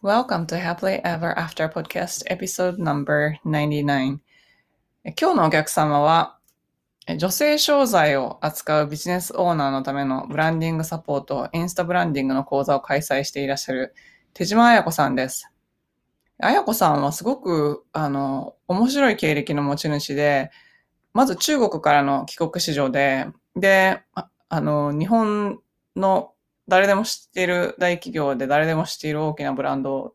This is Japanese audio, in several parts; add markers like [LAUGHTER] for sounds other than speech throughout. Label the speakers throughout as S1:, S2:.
S1: Welcome to Happily Ever After Podcast Episode Number 99今日のお客様は女性商材を扱うビジネスオーナーのためのブランディングサポート、インスタブランディングの講座を開催していらっしゃる手島彩子さんです。彩子さんはすごく、あの、面白い経歴の持ち主で、まず中国からの帰国子女で、で、あの、日本の誰でも知っている大企業で誰でも知っている大きなブランド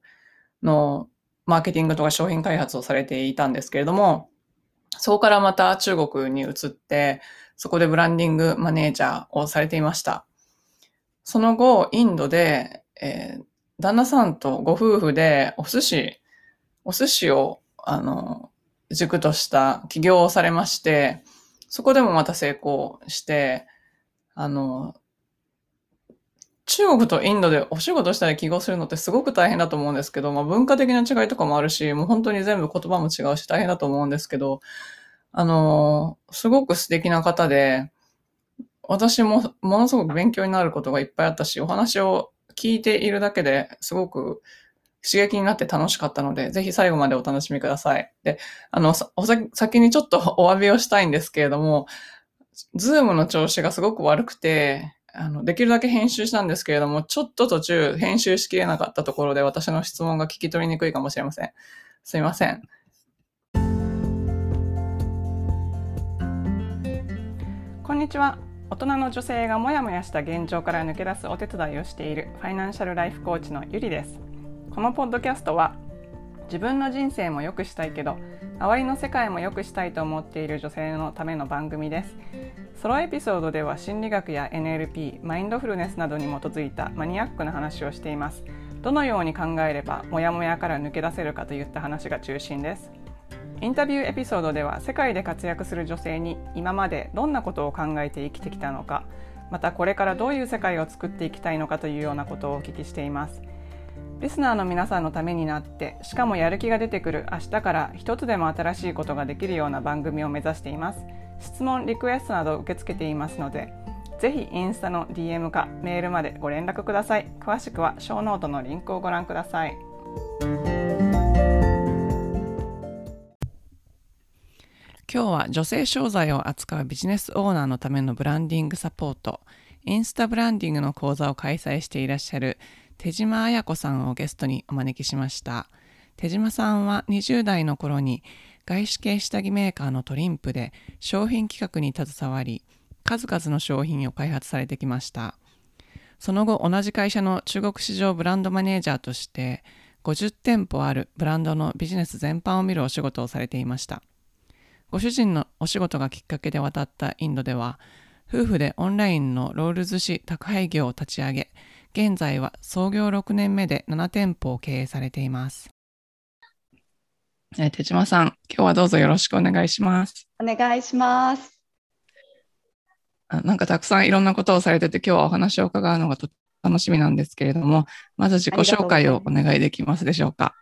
S1: のマーケティングとか商品開発をされていたんですけれども、そこからまた中国に移って、そこでブランディングマネージャーをされていました。その後、インドで、えー、旦那さんとご夫婦でお寿司、お寿司を、あの、軸とした起業をされまして、そこでもまた成功して、あの、中国とインドでお仕事したり起業するのってすごく大変だと思うんですけど、まあ、文化的な違いとかもあるし、もう本当に全部言葉も違うし大変だと思うんですけど、あの、すごく素敵な方で、私もものすごく勉強になることがいっぱいあったし、お話を聞いているだけですごく刺激になって楽しかったので、ぜひ最後までお楽しみください。で、あの、先にちょっとお詫びをしたいんですけれども、 Zoom の調子がすごく悪くて、あの、できるだけ編集したんですけれども、ちょっと途中編集しきれなかったところで私の質問が聞き取りにくいかもしれません。すいません。こんにちは。大人の女性がモヤモヤした現状から抜け出すお手伝いをしているファイナンシャルライフコーチのゆりです。このポッドキャストは自分の人生も良くしたいけど周りの世界も良くしたいと思っている女性のための番組です。ソロエピソードでは心理学や NLP マインドフルネスなどに基づいたマニアックな話をしています。どのように考えればモヤモヤから抜け出せるかといった話が中心です。インタビューエピソードでは世界で活躍する女性に今までどんなことを考えて生きてきたのかまたこれからどういう世界を作っていきたいのかというようなことをお聞きしています。リスナーの皆さんのためになってしかもやる気が出てくる明日から一つでも新しいことができるような番組を目指しています。質問リクエストなど受け付けていますのでぜひインスタの DM かメールまでご連絡ください。詳しくはショーノートのリンクをご覧ください。今日は女性商材を扱うビジネスオーナーのためのブランディングサポート。インスタブランディングの講座を開催していらっしゃる手島彩子さんをゲストにお招きしました。手島さんは20代の頃に外資系下着メーカーのトリンプで商品企画に携わり数々の商品を開発されてきました。その後同じ会社の中国市場ブランドマネージャーとして50店舗あるブランドのビジネス全般を見るお仕事をされていました。ご主人のお仕事がきっかけで渡ったインドでは夫婦でオンラインのロール寿司宅配業を立ち上げ現在は創業6年目で7店舗を経営されています。えー、手島さん、今日はどうぞよろしくお願いします。
S2: お願いします。
S1: あなんかたくさんいろんなことをされてて、今日はお話を伺うのがと楽しみなんですけれども、まず自己紹介をお願いできますでしょうか。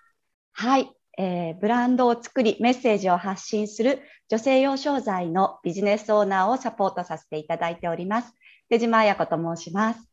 S2: はい、えー、ブランドを作り、メッセージを発信する女性用商材のビジネスオーナーをサポートさせていただいております。手島彩子と申します。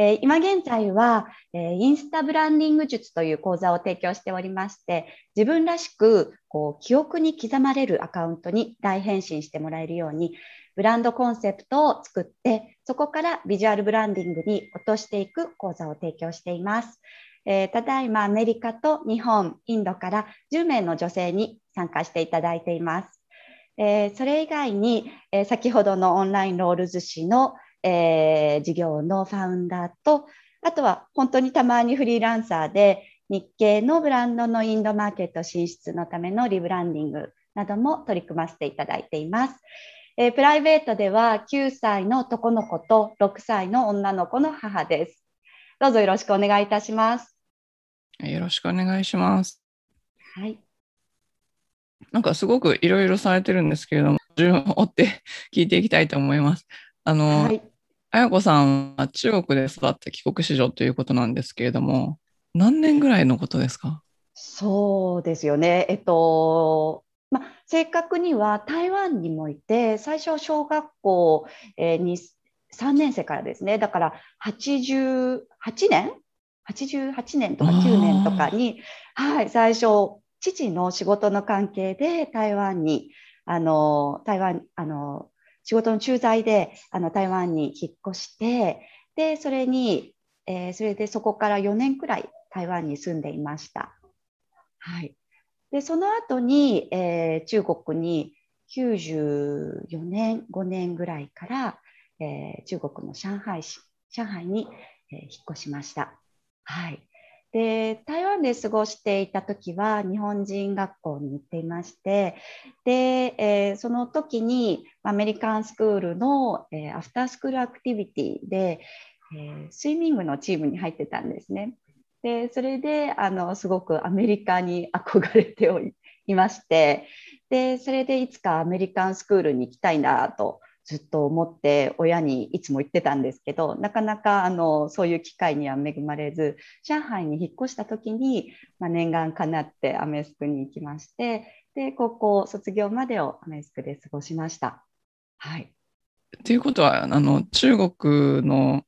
S2: えー、今現在は、えー、インスタブランディング術という講座を提供しておりまして、自分らしくこう記憶に刻まれるアカウントに大変身してもらえるように、ブランドコンセプトを作って、そこからビジュアルブランディングに落としていく講座を提供しています。えー、ただいまアメリカと日本、インドから10名の女性に参加していただいています。えー、それ以外に、えー、先ほどのオンラインロール寿司のえー、事業のファウンダーと、あとは本当にたまにフリーランサーで日系のブランドのインドマーケット進出のためのリブランディングなども取り組ませていただいています。えー、プライベートでは9歳の男の子と6歳の女の子の母です。どうぞよろしくお願いいたします。
S1: よろしくお願いします。
S2: はい。
S1: なんかすごくいろいろされてるんですけれども、順を追って聞いていきたいと思います。あの、はい、綾子さんは中国で育って帰国子女ということなんですけれども、何年ぐらいのことですか？
S2: そうですよね。えっと、ま、正確には台湾にもいて、最初小学校、えー、に3年生からですね。だから88年？88年とか9年とかに、はい、最初父の仕事の関係で台湾にあの台湾あの仕事の駐在であの台湾に引っ越してでそれに、えー、それでそこから4年くらい台湾に住んでいました。はい、でその後に、えー、中国に94年5年ぐらいから、えー、中国の上海市上海に、えー、引っ越しました。はい、で台湾で過ごしていた時は日本人学校に行っていましてで、えー、その時にアメリカンスクールの、えー、アフタースクールアクティビティで、えー、スイミングのチームに入ってたんですね。でそれであのすごくアメリカに憧れていましてでそれでいつかアメリカンスクールに行きたいなとずっと思って親にいつも言ってたんですけどなかなかあのそういう機会には恵まれず上海に引っ越した時に、まあ、念願かなってアメスクに行きましてで高校卒業までをアメスクで過ごしました。はい、
S3: ということはあの中国の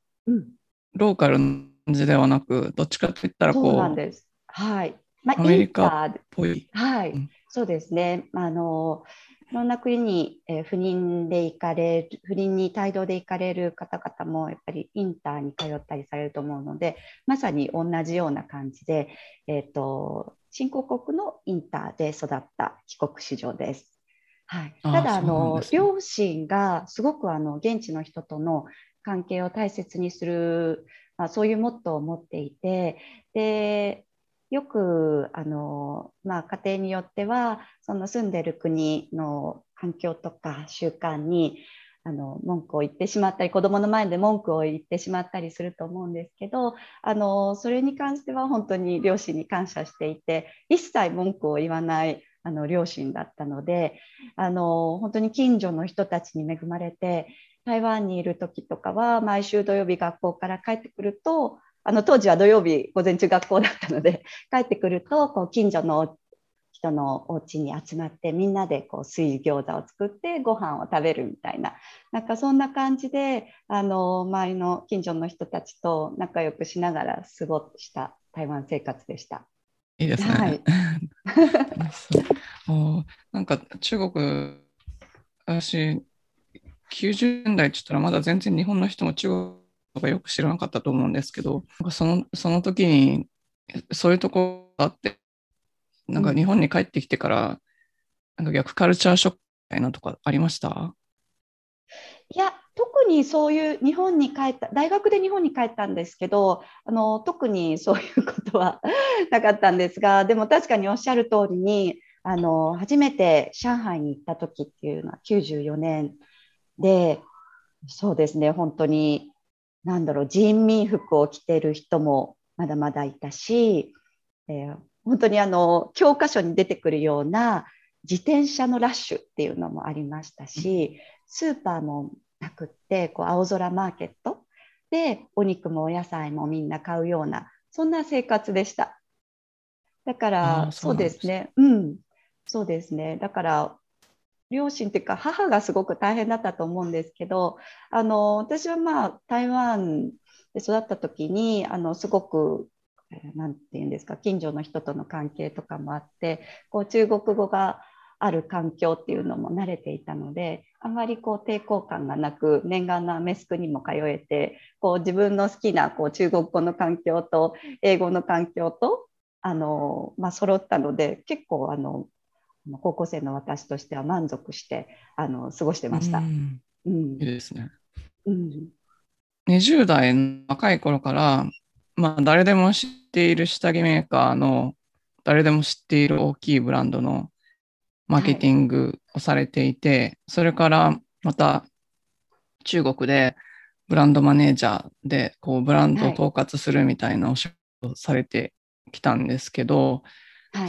S3: ローカルの感じではなくどっちかといったらこうそうなんです。
S2: はい
S3: まあ、アメリカっぽ
S2: い。はい、うん、そうですね。あのいろんな国に、えー、不妊で行かれる、不妊に帯同で行かれる方々もやっぱりインターに通ったりされると思うので、まさに同じような感じで、えーと、新興国のインターで育った帰国子女です。はい、ただあの、ね、両親がすごくあの現地の人との関係を大切にする、まあ、そういうモットーを持っていてでよくあの、まあ、家庭によってはその住んでる国の環境とか習慣にあの文句を言ってしまったり子どもの前で文句を言ってしまったりすると思うんですけどあのそれに関しては本当に両親に感謝していて一切文句を言わないあの両親だったのであの本当に近所の人たちに恵まれて台湾にいる時とかは毎週土曜日学校から帰ってくるとあの当時は土曜日午前中学校だったので [LAUGHS] 帰ってくるとこう近所の人のお家に集まってみんなでこう水餃子を作ってご飯を食べるみたいななんかそんな感じであの周りの近所の人たちと仲良くしながら過ごした台湾生活でした。
S3: いいですね。はい、[LAUGHS] もうなんか中国私90年代って言ったらまだ全然日本の人も中国とかよく知らなかったと思うんですけど、そのその時にそういうとこがあって、なんか日本に帰ってきてから、なんか逆カルチャーショックみたいなとかありました？
S2: いや、特にそういう日本に帰った、大学で日本に帰ったんですけど、あの特にそういうことは [LAUGHS] なかったんですが、でも確かにおっしゃる通りに、あの初めて上海に行った時っていうのは94年で、そうですね、本当になんだろう人民服を着てる人もまだまだいたし、えー、本当にあの教科書に出てくるような自転車のラッシュっていうのもありましたしスーパーもなくってこう青空マーケットでお肉もお野菜もみんな買うようなそんな生活でした。だからそうですね。うん。そうですね。だから両親っていうか母がすごく大変だったと思うんですけどあの私はまあ台湾で育った時にあのすごく何て言うんですか近所の人との関係とかもあってこう中国語がある環境っていうのも慣れていたのであまりこう抵抗感がなく念願のアメスクにも通えてこう自分の好きなこう中国語の環境と英語の環境とあの、まあ、揃ったので結構あの高校生の私としては満足してあの過ごしてました。うん、
S3: うん、いいですね。うん、20代の若い頃から、まあ、誰でも知っている下着メーカーの誰でも知っている大きいブランドのマーケティングをされていて、はい、それからまた中国でブランドマネージャーでこうブランドを統括するみたいなお仕事をされてきたんですけど、はい、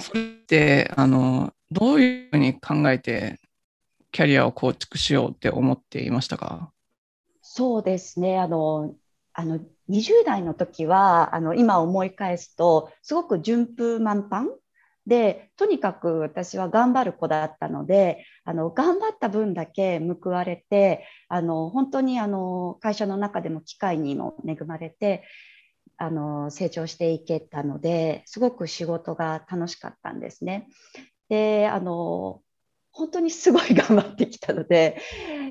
S3: それってあのどういうふうに考えてキャリアを構築しようって思っていましたか？
S2: そうですね。あのあの20代の時はあの今思い返すとすごく順風満帆でとにかく私は頑張る子だったのであの頑張った分だけ報われてあの本当にあの会社の中でも機会にも恵まれてあの成長していけたのですごく仕事が楽しかったんですね。であの本当にすごい頑張ってきたので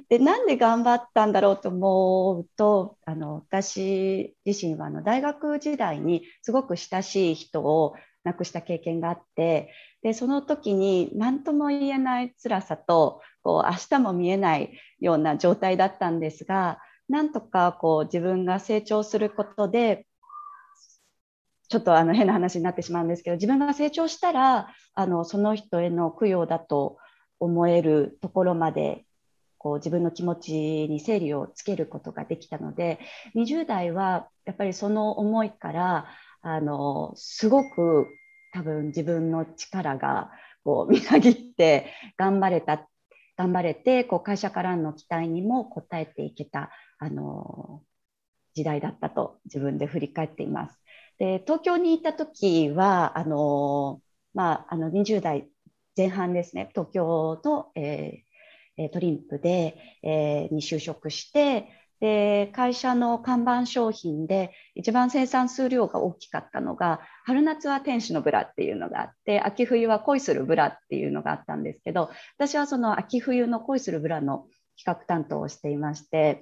S2: でなんで頑張ったんだろうと思うとあの私自身はあの大学時代にすごく親しい人を亡くした経験があってでその時に何とも言えない辛さとこう明日も見えないような状態だったんですがなんとかこう自分が成長することでちょっとあの変な話になってしまうんですけど自分が成長したらあのその人への供養だと思えるところまでこう自分の気持ちに整理をつけることができたので20代はやっぱりその思いからあのすごく多分自分の力がこう [LAUGHS] みなぎって頑張れた頑張れてこう会社からの期待にも応えていけたあの時代だったと自分で振り返っています。で東京にいた時はあの、まあ、あの20代前半ですね。東京の、えー、トリンプで、えー、に就職してで会社の看板商品で一番生産数量が大きかったのが春夏は天使のブラっていうのがあって秋冬は恋するブラっていうのがあったんですけど私はその秋冬の恋するブラの企画担当をしていまして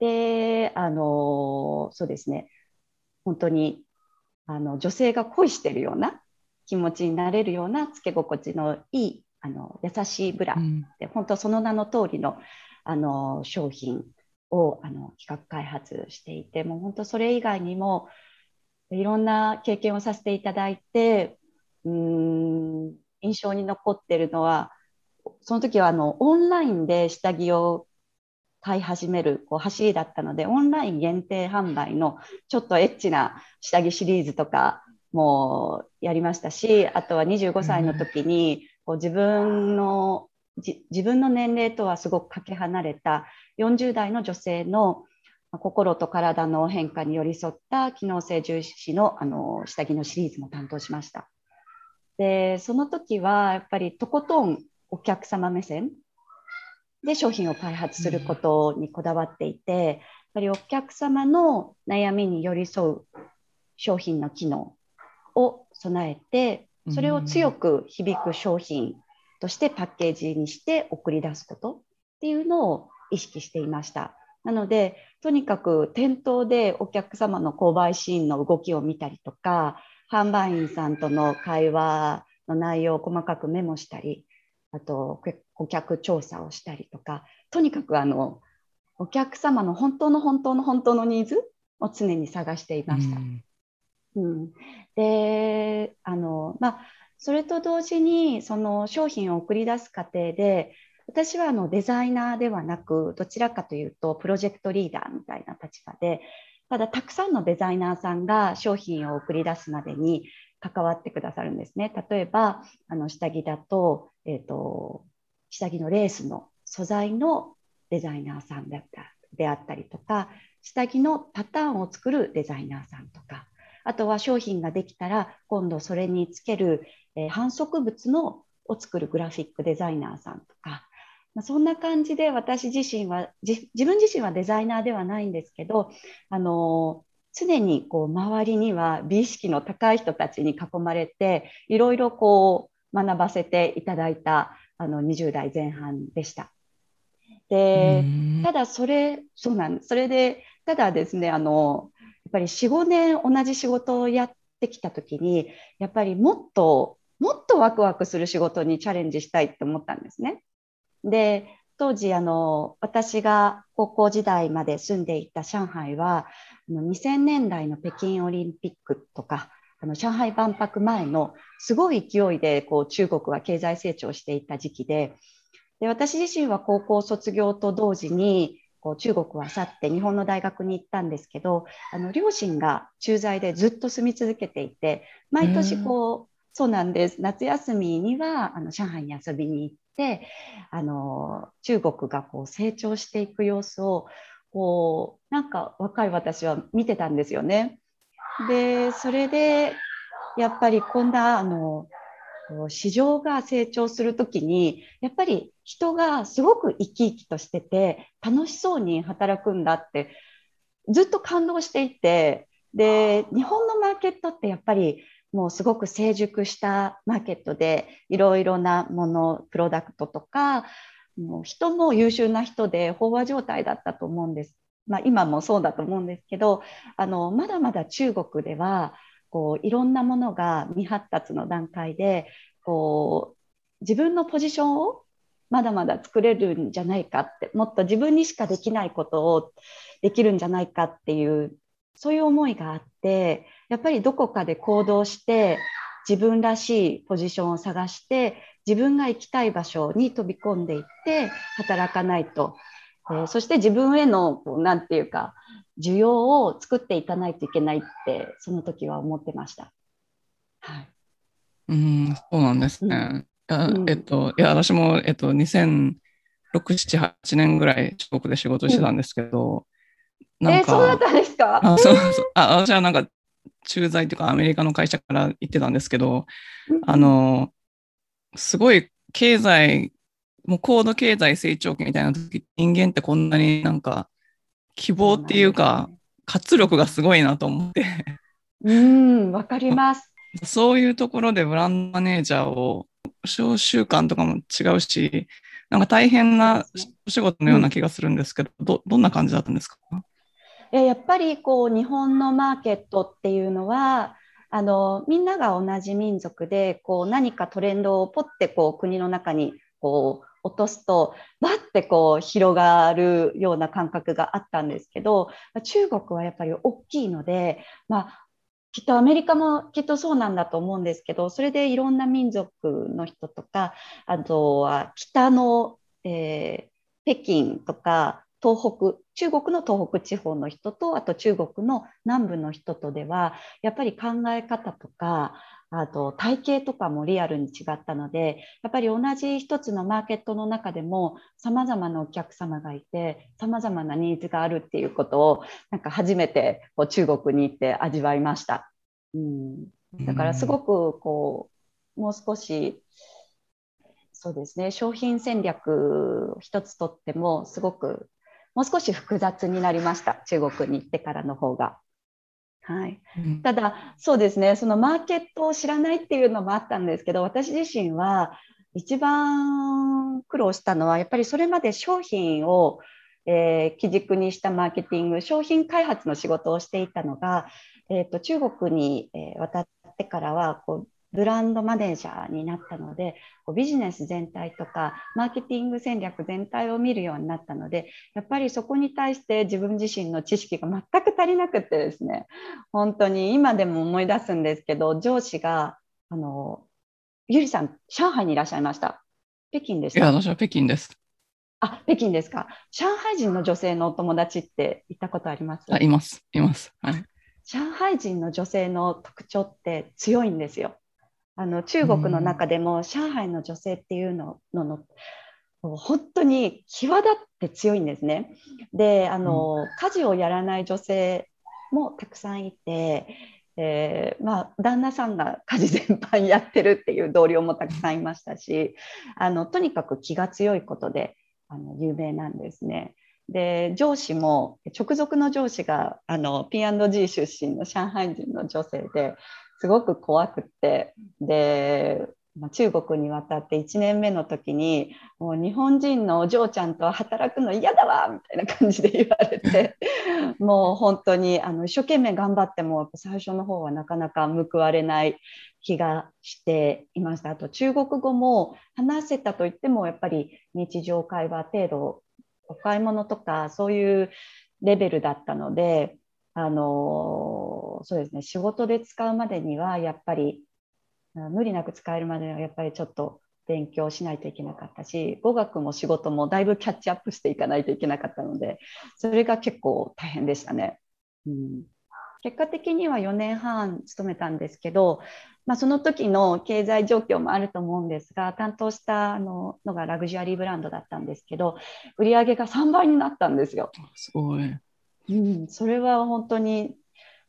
S2: であのそうですね。本当にあの女性が恋してるような気持ちになれるようなつけ心地のいいあの優しいブラって、うん、本当その名の通りのあの商品をあの企画開発していてもう本当それ以外にもいろんな経験をさせていただいてうん印象に残ってるのはその時はあのオンラインで下着を買い始めるこう走りだったのでオンライン限定販売のちょっとエッチな下着シリーズとかもやりましたしあとは25歳の時にこう自分の自分の年齢とはすごくかけ離れた40代の女性の心と体の変化に寄り添った機能性重視のあの下着のシリーズも担当しました。でその時はやっぱりとことんお客様目線で商品を開発することにこだわっていて、やっぱりお客様の悩みに寄り添う商品の機能を備えてそれを強く響く商品としてパッケージにして送り出すことっていうのを意識していました。なのでとにかく店頭でお客様の購買シーンの動きを見たりとか販売員さんとの会話の内容を細かくメモしたりあと顧客調査をしたりとかとにかくあのお客様の本当の本当の本当のニーズを常に探していました。うん、うん、であの、まあ、それと同時にその商品を送り出す過程で私はあのデザイナーではなくどちらかというとプロジェクトリーダーみたいな立場でただたくさんのデザイナーさんが商品を送り出すまでに関わってくださるんですね。例えばあの下着だと,、えーと、下着のレースの素材のデザイナーさんであったであったりとか下着のパターンを作るデザイナーさんとかあとは商品ができたら今度それにつける、えー、反則物のを作るグラフィックデザイナーさんとかまあ、そんな感じで私自身は自分自身はデザイナーではないんですけどあの常にこう周りには美意識の高い人たちに囲まれていろいろこう学ばせていただいたあの20代前半でした。でただそれそうなんそれでただですねあのやっぱり45年同じ仕事をやってきた時にやっぱりもっともっとワクワクする仕事にチャレンジしたいって思ったんですね。で当時あの私が高校時代まで住んでいた上海は2000年代の北京オリンピックとかあの上海万博前のすごい勢いでこう中国は経済成長していた時期でで私自身は高校卒業と同時にこう中国は去って日本の大学に行ったんですけどあの両親が駐在でずっと住み続けていて毎年こうそうなんです。夏休みにはあの上海に遊びに行ってあの中国がこう成長していく様子をこうなんか若い私は見てたんですよね。でそれでやっぱりこんなあの市場が成長する時にやっぱり人がすごく生き生きとしてて楽しそうに働くんだってずっと感動していてで日本のマーケットってやっぱりもうすごく成熟したマーケットでいろいろなものプロダクトとかもう人も優秀な人で飽和状態だったと思うんです。まあ、今もそうだと思うんですけどあのまだまだ中国ではこういろんなものが未発達の段階でこう自分のポジションをまだまだ作れるんじゃないかってもっと自分にしかできないことをできるんじゃないかっていうそういう思いがあってやっぱりどこかで行動して自分らしいポジションを探して自分が行きたい場所に飛び込んでいって働かないと、えー、そして自分への何て言うか需要を作っていかないといけないってその時は思ってました。はい、
S1: うんそうなんですね。うん、えっといや私も、えっと、2006、7、8年ぐらい中国で仕事してたんですけど、
S2: えー、そうだったんですか？
S1: あそうそう。あ私はなんか駐在というかアメリカの会社から行ってたんですけど、あのすごい経済もう高度経済成長期みたいな時人間ってこんなになんか希望っていうか活力がすごいなと思って。
S2: うんわかります。[LAUGHS]
S1: そういうところでブランドマネージャーを小習慣とかも違うしなんか大変なお仕事のような気がするんですけど、どどんな感じだったんですか？
S2: やっぱりこう日本のマーケットっていうのはあのみんなが同じ民族でこう何かトレンドをポッてこう国の中にこう落とすとバッてこう広がるような感覚があったんですけど中国はやっぱり大きいので、まあ、きっとアメリカもきっとそうなんだと思うんですけどそれでいろんな民族の人とかあとは北の、えー、北京とか東北中国の東北地方の人とあと中国の南部の人とではやっぱり考え方とかあと体型とかもリアルに違ったのでやっぱり同じ一つのマーケットの中でもさまざまなお客様がいてさまざまなニーズがあるっていうことをなんか初めてこう中国に行って味わいました。うん、だからすごくこうもう少しそうですね商品戦略一つとってもすごくもう少し複雑になりました。中国に行ってからの方が。はい、うん、ただそうですね。そのマーケットを知らないっていうのもあったんですけど私自身は一番苦労したのはやっぱりそれまで商品を、えー、基軸にしたマーケティング商品開発の仕事をしていたのが、えーと、中国に、えー、渡ってからはこうブランドマネージャーになったのでビジネス全体とかマーケティング戦略全体を見るようになったのでやっぱりそこに対して自分自身の知識が全く足りなくてですね本当に今でも思い出すんですけど上司があのゆりさん上海にいらっしゃいました。北京でした。い
S1: や私は北京です。
S2: あ北京ですか。上海人の女性のお友達って行ったことあります？
S1: あいます。います。はい。
S2: 上海人の女性の特徴って強いんですよ。あの中国の中でも上海の女性っていうのの本当に際立って強いんですね。であの、家事をやらない女性もたくさんいて、えー、まあ、旦那さんが家事全般やってるっていう同僚もたくさんいましたしあのとにかく気が強いことであの有名なんですね。で上司も直属の上司があの P&G 出身の上海人の女性ですごく怖くってで中国に渡って1年目の時にもう日本人のお嬢ちゃんと働くの嫌だわみたいな感じで言われて [LAUGHS] もう本当にあの一生懸命頑張っても最初の方はなかなか報われない気がしていました。あと中国語も話せたといってもやっぱり日常会話程度お買い物とかそういうレベルだったのであのそうですね仕事で使うまでにはやっぱり無理なく使えるまでにはやっぱりちょっと勉強しないといけなかったし語学も仕事もだいぶキャッチアップしていかないといけなかったのでそれが結構大変でしたね。うん結果的には4年半勤めたんですけど、まあ、その時の経済状況もあると思うんですが担当したのがラグジュアリーブランドだったんですけど売り上げが3倍になったんですよ。
S1: すごい
S2: うん、それは本当に、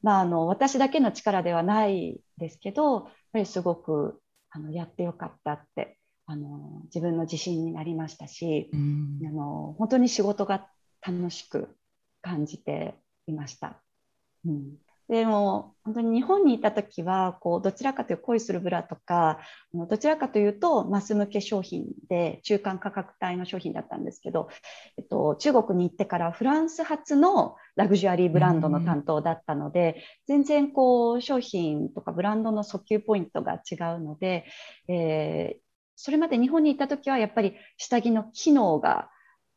S2: まあ、あの私だけの力ではないですけどやっぱりすごくあのやってよかったってあの自分の自信になりましたし、うん、あの本当に仕事が楽しく感じていました。うんでも本当に日本にいた時はこうどちらかというと恋するブラとかどちらかというとマス向け商品で中間価格帯の商品だったんですけど、えっと、中国に行ってからフランス発のラグジュアリーブランドの担当だったので、全然こう商品とかブランドの訴求ポイントが違うので、えー、それまで日本に行った時はやっぱり下着の機能が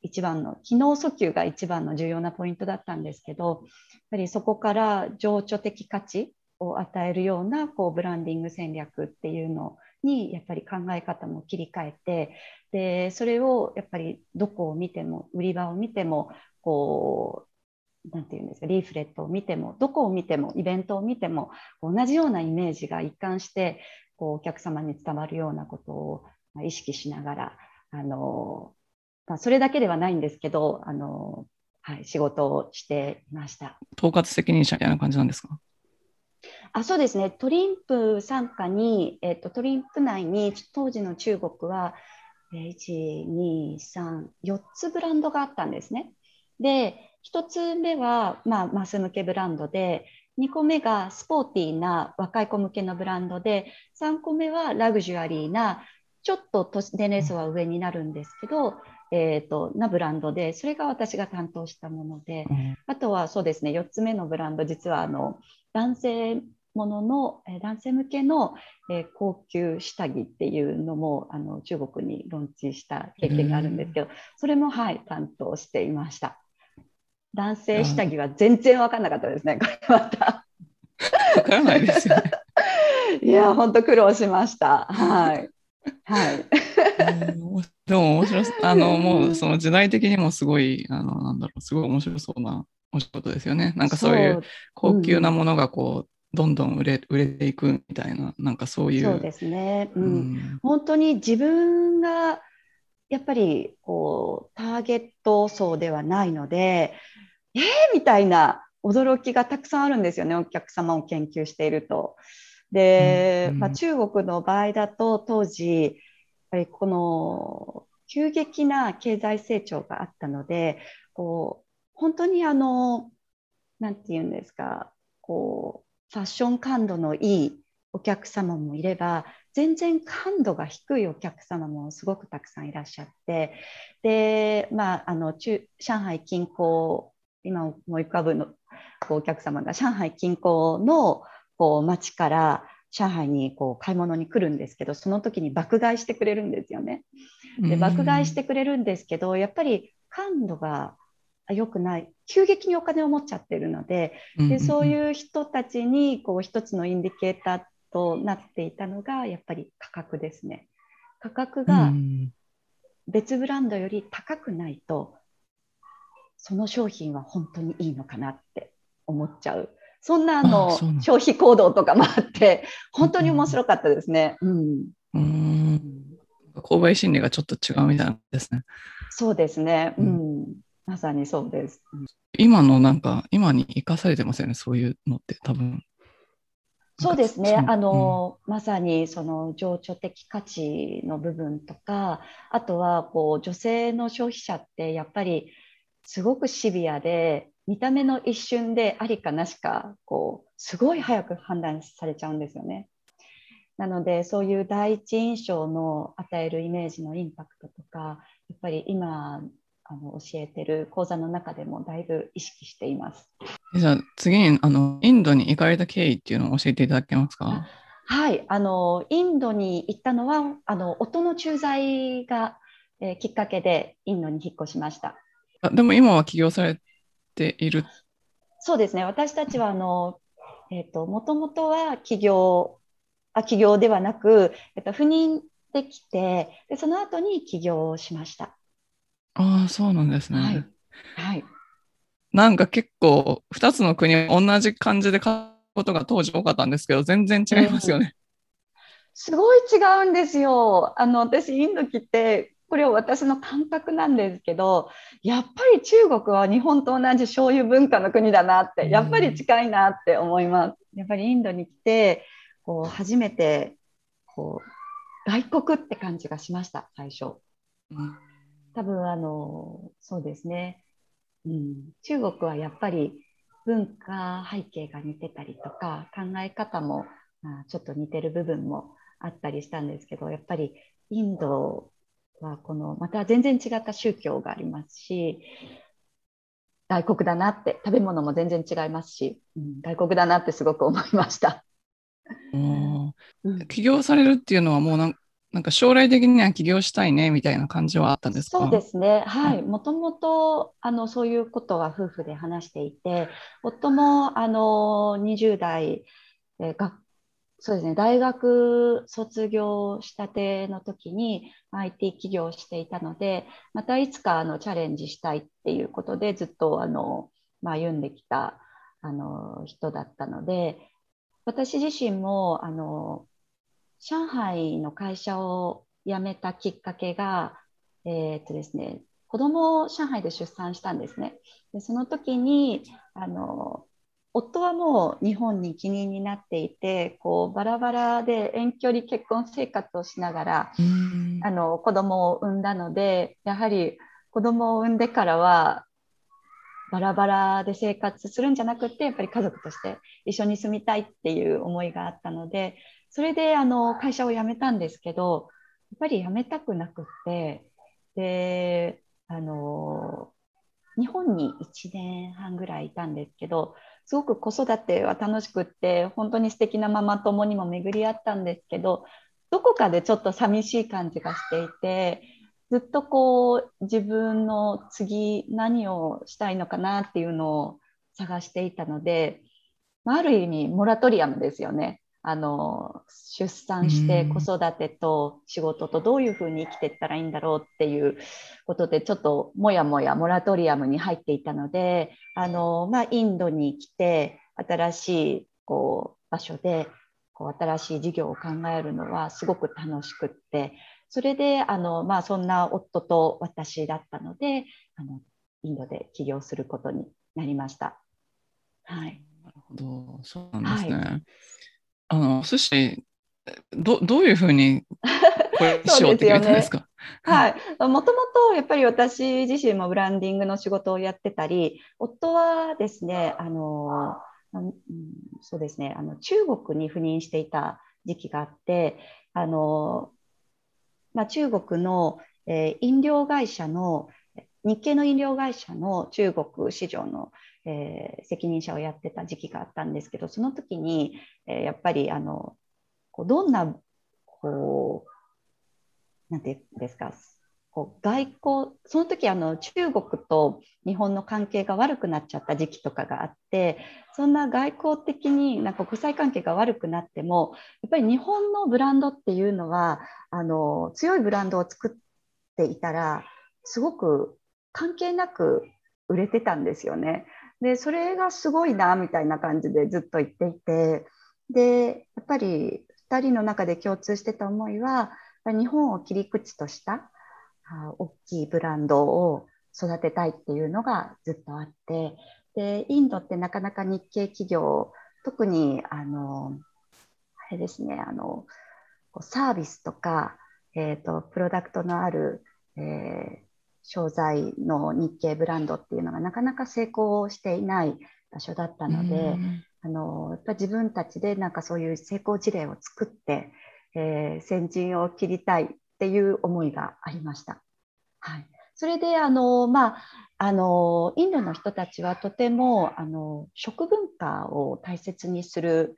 S2: 一番の機能訴求が一番の重要なポイントだったんですけどやっぱりそこから情緒的価値を与えるようなこうブランディング戦略っていうのにやっぱり考え方も切り替えてでそれをやっぱりどこを見ても売り場を見てもこうなんていうんですかリーフレットを見てもどこを見てもイベントを見ても同じようなイメージが一貫してこうお客様に伝わるようなことを意識しながらあのまあ、それだけではないんですけど、あのはい、仕事をしていました。
S1: 統括責任者みたいな感じなんですか？
S2: あそうですね、トリンプ傘下に、えーと、トリンプ内に当時の中国は、えー、1、2、3、4つブランドがあったんですね。で、1つ目は、まあ、マス向けブランドで、2個目がスポーティーな若い子向けのブランドで、3個目はラグジュアリーな、ちょっと年齢層は上になるんですけど、えーと、なブランドでそれが私が担当したもので、うん、あとはそうですね4つ目のブランド実はあの男性ものの、え男性向けの、え高級下着っていうのもあの中国にローンチした経験があるんですけど、それもはい担当していました。男性下着は全然分かんなかったですねこれまた。
S1: 分からないですよね。[LAUGHS] い
S2: や本当苦労しました。はい。はい [LAUGHS]
S1: でも面白あの、もうその時代的にもすごい、あの、なんだろう、すごい面白そうなお仕事ですよね。なんかそういう高級なものがこう、どんどん売れ売れていくみたいな、なんかそういう。
S2: そうですね。うん。うん、本当に自分がやっぱりこうターゲット層ではないので、えー、みたいな驚きがたくさんあるんですよね、お客様を研究していると。で、うんうん、まあ、中国の場合だと当時ぱりこの急激な経済成長があったのでこう本当にあの何て言うんですかこうファッション感度のいいお客様もいれば全然感度が低いお客様もすごくたくさんいらっしゃってで、まあ、あの中上海近郊今思い浮かぶのお客様が上海近郊のこう町から上海にこう買い物に来るんですけどその時に爆買いしてくれるんですよね。で爆買いしてくれるんですけどやっぱり感度が良くない急激にお金を持っちゃってるのででそういう人たちにこう一つのインディケーターとなっていたのがやっぱり価格ですね。価格が別ブランドより高くないとその商品は本当にいいのかなって思っちゃう。そんなあの消費行動とかもあって本当に面白かったですね。うん、
S1: うん購買心理がちょっと違うみたいですね。
S2: そうですね。うん、まさにそうです。
S1: 今のなんか今に生かされてますよね。そういうのって多分。
S2: そうですね。あの、うん、まさにその情緒的価値の部分とか、あとはこう女性の消費者ってやっぱりすごくシビアで見た目の一瞬でありかなしかこうすごい早く判断されちゃうんですよね。なのでそういう第一印象の与えるイメージのインパクトとかやっぱり今あの教えてる講座の中でもだいぶ意識しています。
S1: じゃあ次にあのインドに行かれた経緯っていうのを教えていただけますか？
S2: はいあのインドに行ったのはあの夫の駐在が、えー、きっかけでインドに引っ越しました。
S1: あでも今は起業されている
S2: そうですね、私たちはあの、えーと、もともとは起業あ起業ではなく、えっと、赴任できてで、その後に起業をしました。
S1: ああ、そうなんですね。
S2: はい。はい、
S1: なんか結構、2つの国、同じ感じで買うことが当時多かったんですけど、全然違いますよね。
S2: うん、すごい違うんですよ。あの私、インド来て、これは私の感覚なんですけどやっぱり中国は日本と同じ醤油文化の国だなってやっぱり近いなって思います。やっぱりインドに来てこう初めてこう外国って感じがしました最初。多分あのそうですね、うん、中国はやっぱり文化背景が似てたりとか考え方も、まあ、ちょっと似てる部分もあったりしたんですけどやっぱりインドはこのまた全然違った宗教がありますし外国だなって食べ物も全然違いますし、うん、外国だなってすごく思いました。
S1: 起業されるっていうのはもうなんなんか将来的には起業したいねみたいな感じはあったんですか？
S2: そうですね。はい。もともと、あの、そういうことは夫婦で話していて、夫も、あの、20代、えがそうですね、大学卒業したての時に IT 起業していたので、またいつかあのチャレンジしたいっていうことでずっとあの、まあ、歩んできたあの人だったので、私自身もあの上海の会社を辞めたきっかけが、えー、っとですね、子供を上海で出産したんですね。でその時にあの夫はもう日本に帰任になっていてこうバラバラで遠距離結婚生活をしながらあの子供を産んだのでやはり子供を産んでからはバラバラで生活するんじゃなくてやっぱり家族として一緒に住みたいっていう思いがあったのでそれであの会社を辞めたんですけど、やっぱり辞めたくなくって、で、あの、日本に1年半ぐらいいたんですけど、すごく子育ては楽しくって、本当に素敵なママ友にも巡り合ったんですけど、どこかでちょっと寂しい感じがしていて、ずっとこう自分の次何をしたいのかなっていうのを探していたので、ある意味モラトリアムですよね。あの出産して子育てと仕事とどういうふうに生きていったらいいんだろうっていうことでちょっともやもやモラトリアムに入っていたのであの、まあ、インドに来て新しいこう場所でこう新しい事業を考えるのはすごく楽しくってそれであの、まあ、そんな夫と私だったのであのインドで起業することになりました。はい、
S1: なるほどそうなんですね。はいあの、寿司、どどういうふうに [LAUGHS] これしようって決めたんですか？
S2: はい、もともとやっぱり私自身もブランディングの仕事をやってたり、夫はですね、あの、うん、そうですね、あの中国に赴任していた時期があって、あの、まあ、中国の、えー、飲料会社の日系の飲料会社の中国市場のえー、責任者をやってた時期があったんですけどその時に、えー、やっぱりあのこうどんなこうなんていうんですかこう外交その時あの中国と日本の関係が悪くなっちゃった時期とかがあってそんな外交的になんか国際関係が悪くなってもやっぱり日本のブランドっていうのはあの強いブランドを作っていたらすごく関係なく売れてたんですよね。でそれがすごいなみたいな感じでずっと言っていてでやっぱり2人の中で共通してた思いは日本を切り口とした大きいブランドを育てたいっていうのがずっとあってでインドってなかなか日系企業特にあのあれですねあのサービスとか、えーと、プロダクトのある、えー、商材の日系ブランドっていうのがなかなか成功していない場所だったので、あのやっぱ自分たちでなんかそういう成功事例を作って、えー、先陣を切りたいっていう思いがありました。はい、それであの、まあ、あのインドの人たちはとてもあの食文化を大切にする、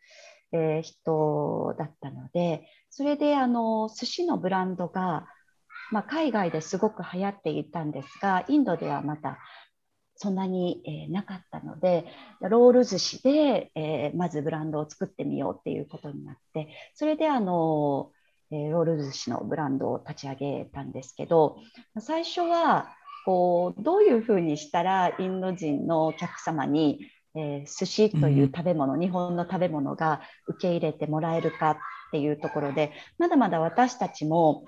S2: えー、人だったのでそれであの寿司のブランドがまあ、海外ですごく流行っていたんですがインドではまだそんなに、えー、なかったのでロール寿司で、えー、まずブランドを作ってみようっていうことになってそれであの、えー、ロール寿司のブランドを立ち上げたんですけど最初はこうどういうふうにしたらインド人のお客様に、えー、寿司という食べ物、うん、日本の食べ物が受け入れてもらえるかっていうところでまだまだ私たちも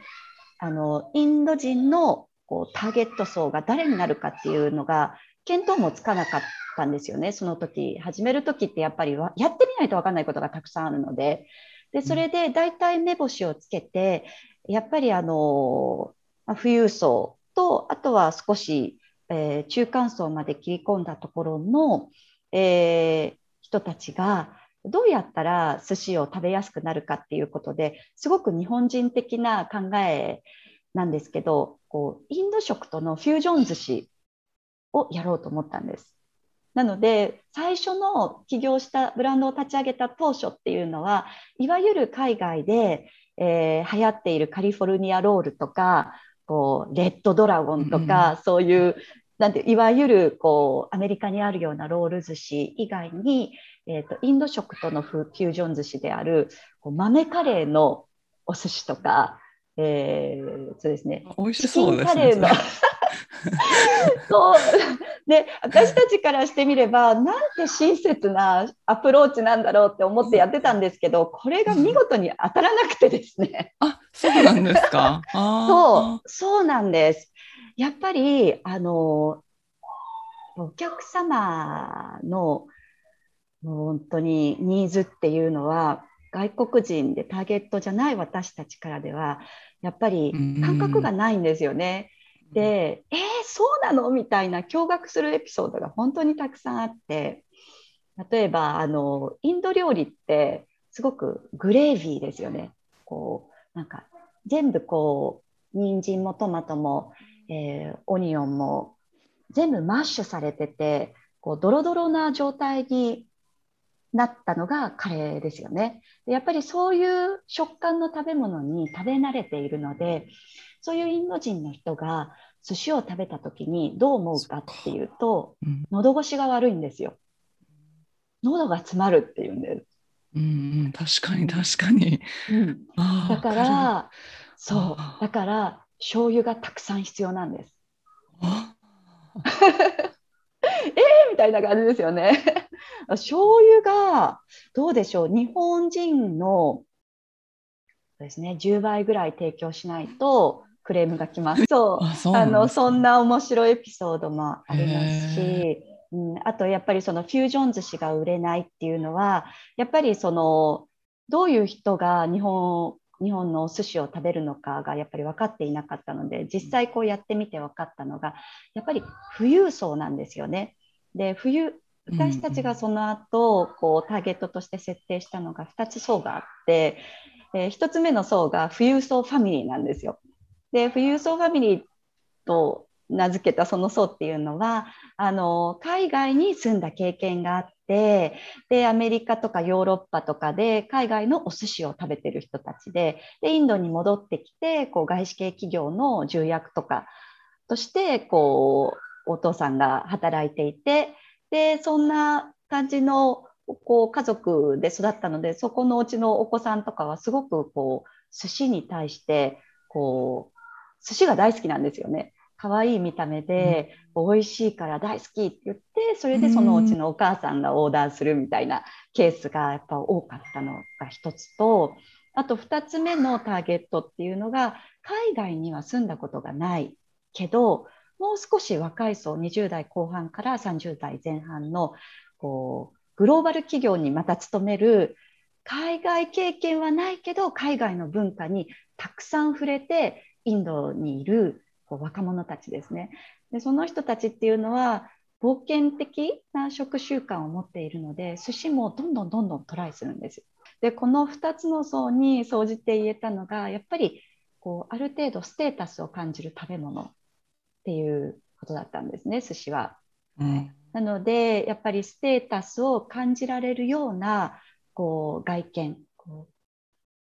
S2: あのインド人のこうターゲット層が誰になるかっていうのが見当もつかなかったんですよね、その時始める時ってやっぱりやってみないと分かんないことがたくさんあるので、でそれで大体目星をつけて、やっぱりあの富裕層と、あとは少し、えー、中間層まで切り込んだところの、えー、人たちがどうやったら寿司を食べやすくなるかっていうことですごく日本人的な考えなんですけどこうインド食とのフュージョン寿司をやろうと思ったんです。なので最初の起業したブランドを立ち上げた当初っていうのはいわゆる海外で、えー、流行っているカリフォルニアロールとかこうレッドドラゴンとか、うん、そういうなんていわゆるこうアメリカにあるようなロール寿司以外に、えーと、インド食とのフュージョン寿司である豆カレーのお寿司とか、えー、そうですね
S1: 美味しそうですね。[LAUGHS]
S2: そうで私たちからしてみればなんて親切なアプローチなんだろうって思ってやってたんですけどこれが見事に当たらなくてですね。
S1: あそうなんですか？[LAUGHS]
S2: そうそうなんです。やっぱりあのお客様の本当にニーズっていうのは外国人でターゲットじゃない私たちからではやっぱり感覚がないんですよね。で、えー、そうなのみたいな驚愕するエピソードが本当にたくさんあって例えばあのインド料理ってすごくグレービーですよね。こうなんか全部こう人参もトマトも、えー、オニオンも全部マッシュされててこうドロドロな状態になったのがカレーですよね。やっぱりそういう食感の食べ物に食べ慣れているのでそういうインド人の人が寿司を食べた時にどう思うかっていうと、うん、喉越しが悪いんですよ。喉が詰まるっていうんです。
S1: うん、確かに確かに。
S2: うん、だからそうだから醤油がたくさん必要なんです。[LAUGHS] えーみたいな感じですよね。醤油がどうでしょう。日本人のですね。10倍ぐらい提供しないとクレームが来ます。[LAUGHS] そう。あのそんな面白いエピソードもありますし、うん、あとやっぱりそのフュージョン寿司が売れないっていうのはやっぱりそのどういう人が日本日本のお寿司を食べるのかがやっぱり分かっていなかったので実際こうやってみて分かったのがやっぱり富裕層なんですよね。で冬私たちがその後こうターゲットとして設定したのが2つ層があって、えー、1つ目の層が富裕層ファミリーなんですよ。で富裕層ファミリーと名付けたその層っていうのはあの海外に住んだ経験があってでアメリカとかヨーロッパとかで海外のお寿司を食べてる人たちででインドに戻ってきてこう外資系企業の重役とかとしてこうお父さんが働いていてでそんな感じのこう家族で育ったのでそこのうちのお子さんとかはすごくこう寿司に対してこう寿司が大好きなんですよね。可愛い見た目で、美味しいから大好きって言って、それでそのうちのお母さんがオーダーするみたいなケースがやっぱ多かったのが一つと、あと2つ目のターゲットっていうのが、海外には住んだことがないけど、もう少し若い層、20代後半から30代前半のこうグローバル企業にまた勤める海外経験はないけど海外の文化にたくさん触れてインドにいるこう若者たちですね。でその人たちっていうのは冒険的な食習慣を持っているので寿司もどんどんどんどんトライするんですでこの2つの層に総じて言えたのがやっぱりこうある程度ステータスを感じる食べ物。っていうことだったんですね寿司は。うん、なのでやっぱりステータスを感じられるようなこう外見こ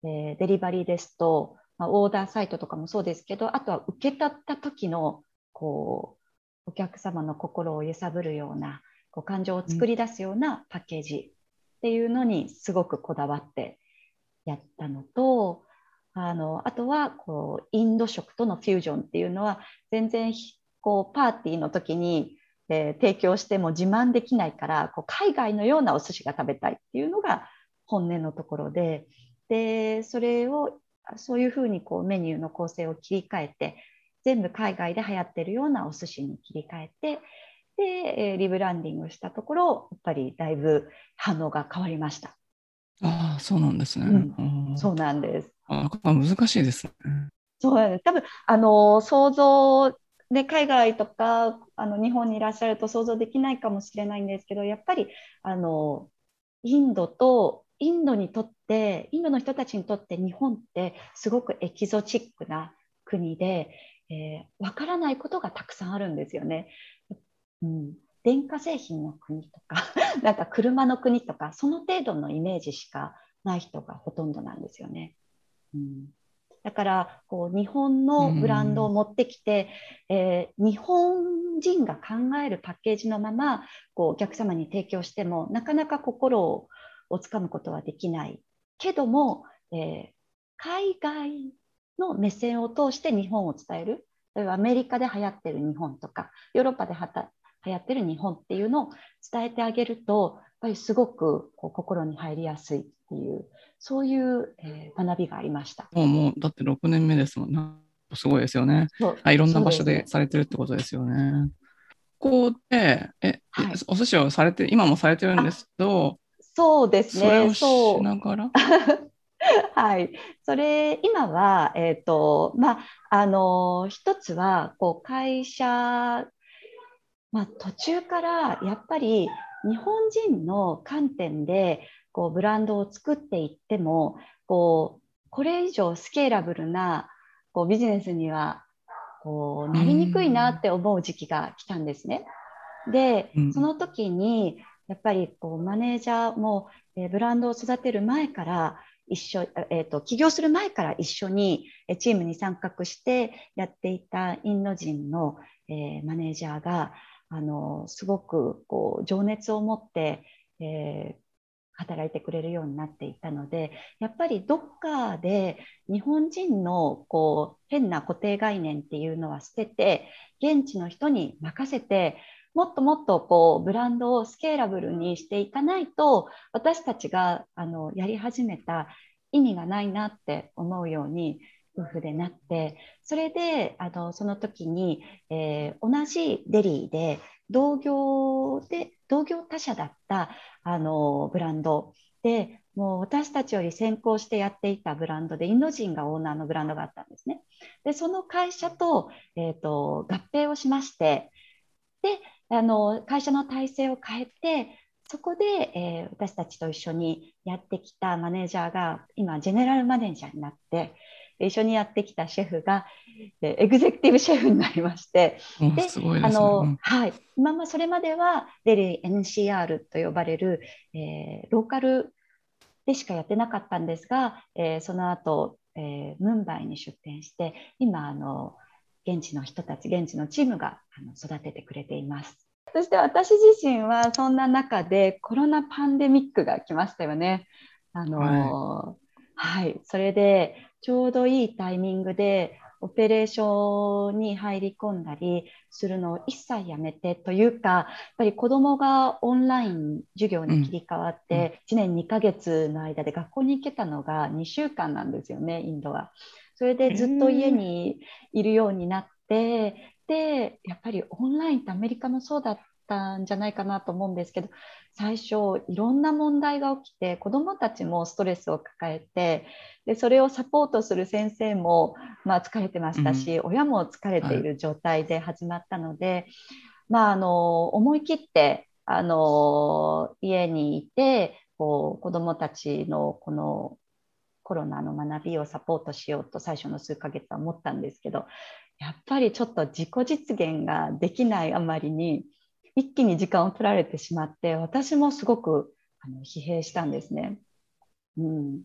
S2: う、えー、デリバリーですとまあ、オーダーサイトとかもそうですけどあとは受け取った時のこうお客様の心を揺さぶるようなこう感情を作り出すようなパッケージっていうのにすごくこだわってやったのとあのあとはこうインド食とのフュージョンっていうのは全然こうパーティーの時に、えー、提供しても自慢できないからこう海外のようなお寿司が食べたいっていうのが本音のところででそれをそういうふうにこうメニューの構成を切り替えて全部海外で流行ってるようなお寿司に切り替えてでリブランディングしたところやっぱりだいぶ反応が変わりました。
S1: ああそうなんですね。
S2: うん、そうなんです。
S1: あ難しいですね。
S2: そうなんです多分あの想像で海外とかあの日本にいらっしゃると想像できないかもしれないんですけどやっぱりあのインドとインドにとってインドの人たちにとって日本ってすごくエキゾチックな国で、えー、からないことがたくさんあるんですよね。うん、電化製品の国とか [LAUGHS] なんか車の国とかその程度のイメージしかない人がほとんどなんですよね。うんだからこう日本のブランドを持ってきて、うん、えー、日本人が考えるパッケージのままこうお客様に提供してもなかなか心ををつかむことはできない。けども、えー、海外の目線を通して日本を伝える。例えばアメリカで流行ってる日本とかヨーロッパで流行ってる日本っていうのを伝えてあげるとやっぱりすごくこう心に入りやすいっていうそういう、えー、学びがありました。
S1: もうもうだって6年目ですもんね。すごいですよね。あいろんな場所でされてるってことですよね。ここでえ、はい、お寿司をされて今もされてるんですけど
S2: そうですね。
S1: そうしながら？[LAUGHS]
S2: はい、それ今は、えーとまあ、あの一つはこう会社、まあ、途中からやっぱり日本人の観点でこうブランドを作っていってもこうこれ以上スケーラブルなこうビジネスにはこうなりにくいなって思う時期が来たんですね。で、その時にやっぱりこうマネージャーも、えー、ブランドを育てる前から一緒、えーと、起業する前から一緒にチームに参画してやっていたインド人の、えー、マネージャーがあのすごくこう情熱を持って、えー、働いてくれるようになっていたのでやっぱりどっかで日本人のこう変な固定概念っていうのは捨てて現地の人に任せてもっともっとこうブランドをスケーラブルにしていかないと私たちがあのやり始めた意味がないなって思うように夫婦でなってそれであのその時に、えー、同じデリーで同業で同業他社だったあのブランドでもう私たちより先行してやっていたブランドでインド人がオーナーのブランドがあったんですね。でその会社と,、えーと、合併をしましてであの会社の体制を変えてそこで、えー、私たちと一緒にやってきたマネージャーが今ジェネラルマネージャーになって一緒にやってきたシェフが、えエグゼクティブシェフになりまして、
S1: で、あの、
S2: はい、今まそれまではデリー NCR と呼ばれる、えー、ローカルでしかやってなかったんですが、えー、その後、えー、ムンバイに出店して今あの現地の人たち現地のチームがあの育ててくれています。そして私自身はそんな中でコロナパンデミックが来ましたよね。あの、はい、はい、それでちょうどいいタイミングでオペレーションに入り込んだりするのを一切やめてというか、やっぱり子どもがオンライン授業に切り替わって、1年2ヶ月の間で学校に行けたのが2週間なんですよね、インドは。それでずっと家にいるようになって、で、やっぱりオンラインってアメリカもそうだったんじゃないかなと思うんですけど、最初いろんな問題が起きて子どもたちもストレスを抱えてでそれをサポートする先生も、まあ、疲れてましたし、うん、親も疲れている状態で始まったので、はい、まあ、あの思い切ってあの家にいてこう子どもたちのこのコロナの学びをサポートしようと最初の数ヶ月は思ったんですけどやっぱりちょっと自己実現ができないあまりに一気に時間を取られてしまって私もすごくあの疲弊したんですね。うん、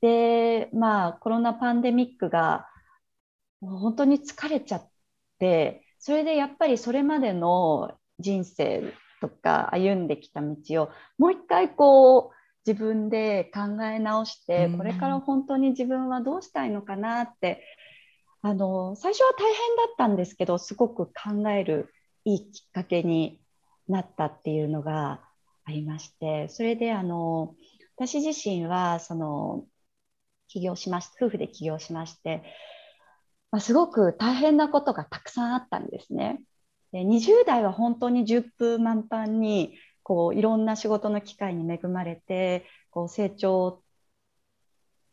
S2: でまあコロナパンデミックが本当に疲れちゃってそれでやっぱりそれまでの人生とか歩んできた道をもう一回こう自分で考え直して、これから本当に自分はどうしたいのかなってあの最初は大変だったんですけどすごく考えるいいきっかけになったっていうのがありましてそれであの私自身はその起業しまし夫婦で起業しまして、まあ、すごく大変なことがたくさんあったんですね。で20代は本当に10分満帆にこういろんな仕事の機会に恵まれてこう成長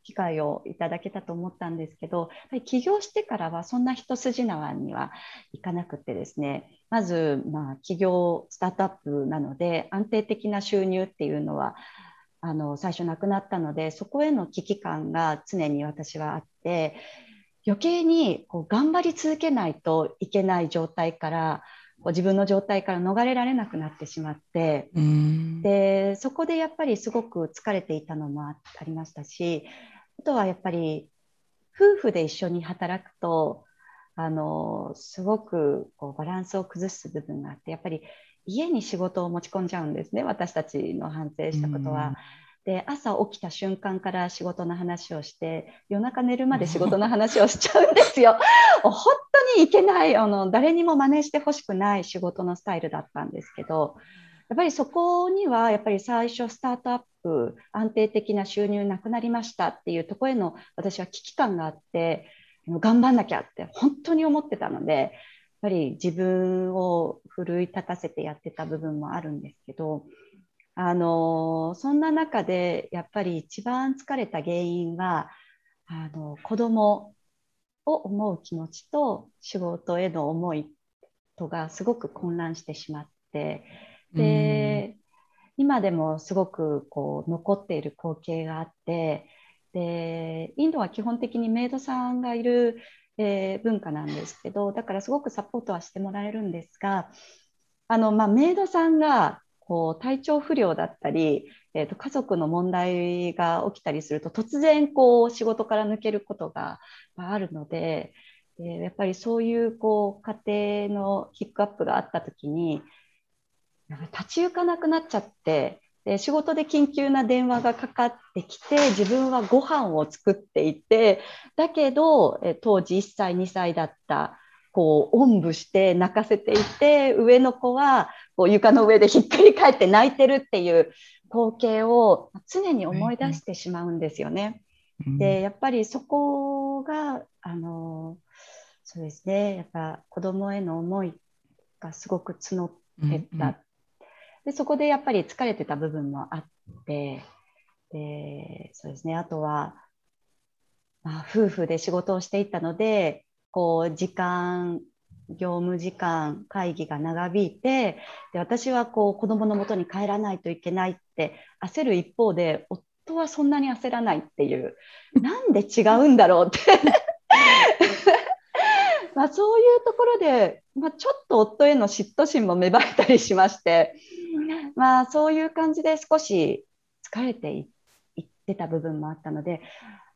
S2: 機会をいただけたと思ったんですけど、起業してからはそんな一筋縄にはいかなくてですね、まず、まあ、企業スタートアップなので、安定的な収入っていうのは、あの最初なくなったので、そこへの危機感が常に私はあって、余計にこう頑張り続けないといけない状態からこう自分の状態から逃れられなくなってしまってでそこでやっぱりすごく疲れていたのもありましたしあとはやっぱり夫婦で一緒に働くとあのすごくこうバランスを崩す部分があってやっぱり家に仕事を持ち込んじゃうんですね私たちの反省したことは。で朝起きた瞬間から仕事の話をして夜中寝るまで仕事の話をしちゃうんですよ。[LAUGHS] 本当にいけないあの誰にも真似してほしくない仕事のスタイルだったんですけどやっぱりそこにはやっぱり最初スタートアップ安定的な収入なくなりましたっていうとこへの私は危機感があって頑張んなきゃって本当に思ってたのでやっぱり自分を奮い立たせてやってた部分もあるんですけどあのそんな中でやっぱり一番疲れた原因はあの子供を思う気持ちと仕事への思いとがすごく混乱してしまってで今でもすごくこう残っている光景があってでインドは基本的にメイドさんがいる、えー、文化なんですけどだからすごくサポートはしてもらえるんですがあの、まあ、メイドさんがこう体調不良だったり、えー、と家族の問題が起きたりすると突然こう仕事から抜けることがあるので、え、やっぱりそういうこう家庭のヒックアップがあった時に立ち行かなくなっちゃってで仕事で緊急な電話がかかってきて自分はご飯を作っていてだけど、え当時1歳2歳だったこうおんぶして泣かせていて上の子はこう床の上でひっくり返って泣いてるっていう光景を常に思い出してしまうんですよね。でやっぱりそこがあのそうですね。やっぱ子供への思いがすごく募ってた、でそこでやっぱり疲れてた部分もあってでそうですね。あとは、まあ、夫婦で仕事をしていたのでこう時間業務時間会議が長引いてで私はこう子どものもとに帰らないといけないって焦る一方で夫はそんなに焦らないっていう。なんで違うんだろうって。[LAUGHS] まあそういうところで、まあ、ちょっと夫への嫉妬心も芽生えたりしまして、まあ、そういう感じで少し疲れていってた部分もあったので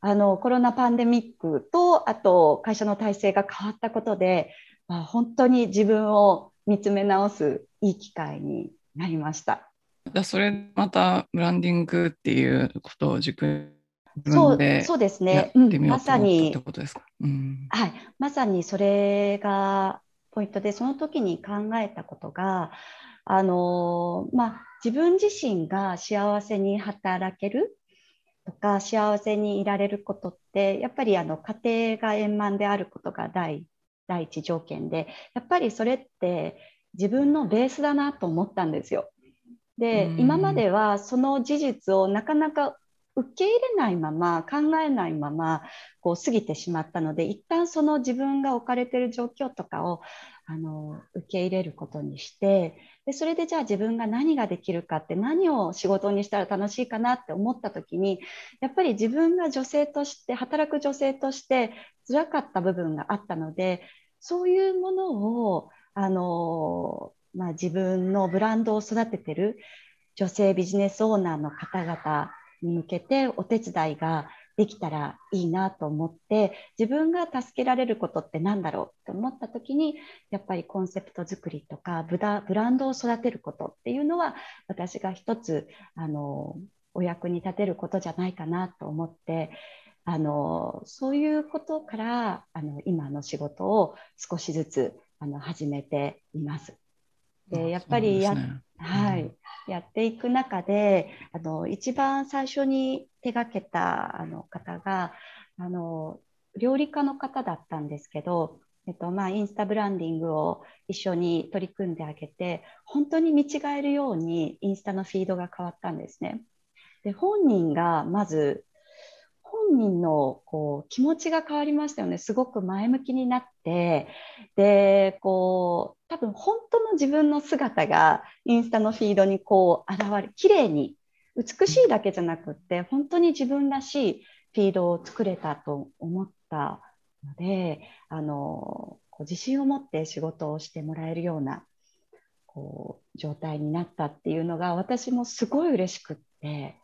S2: あのコロナパンデミックとあと会社の体制が変わったことで、まあ、本当に自分を見つめ直すいい機会になりました。
S1: それまたブランディングっていうことを軸
S2: そうそうですね、うん、まさに、
S1: うん、
S2: はい、まさにそれがポイントでその時に考えたことがあの、まあ、自分自身が幸せに働けるとか幸せにいられることってやっぱりあの家庭が円満であることが第第一条件でやっぱりそれって自分のベースだなと思ったんですよ。で今まではその事実をなかなか受け入れないまま考えないままこう過ぎてしまったので一旦その自分が置かれている状況とかをあの受け入れることにしてでそれでじゃあ自分が何ができるかって何を仕事にしたら楽しいかなって思った時にやっぱり自分が女性として働く女性として辛かった部分があったのでそういうものをあの、まあ、自分のブランドを育ててる女性ビジネスオーナーの方々に向けてお手伝いができたらいいなと思って自分が助けられることって何だろうと思った時にやっぱりコンセプト作りとかブラブランドを育てることっていうのは私が一つあのお役に立てることじゃないかなと思ってあのそういうことからあの今の仕事を少しずつあの始めています。でやっぱりや、ね、はい、やっていく中であの一番最初に手がけたあの方があの料理家の方だったんですけど、えっとまあ、インスタブランディングを一緒に取り組んであげて本当に見違えるようにインスタのフィードが変わったんですね。で本人がまず本人のこう気持ちが変わりましたよね。すごく前向きになって、で、こう、多分本当の自分の姿がインスタのフィードにこう現れ、綺麗に、美しいだけじゃなくって、本当に自分らしいフィードを作れたと思ったので、あの、自信を持って仕事をしてもらえるようなこう状態になったっていうのが私もすごい嬉しくって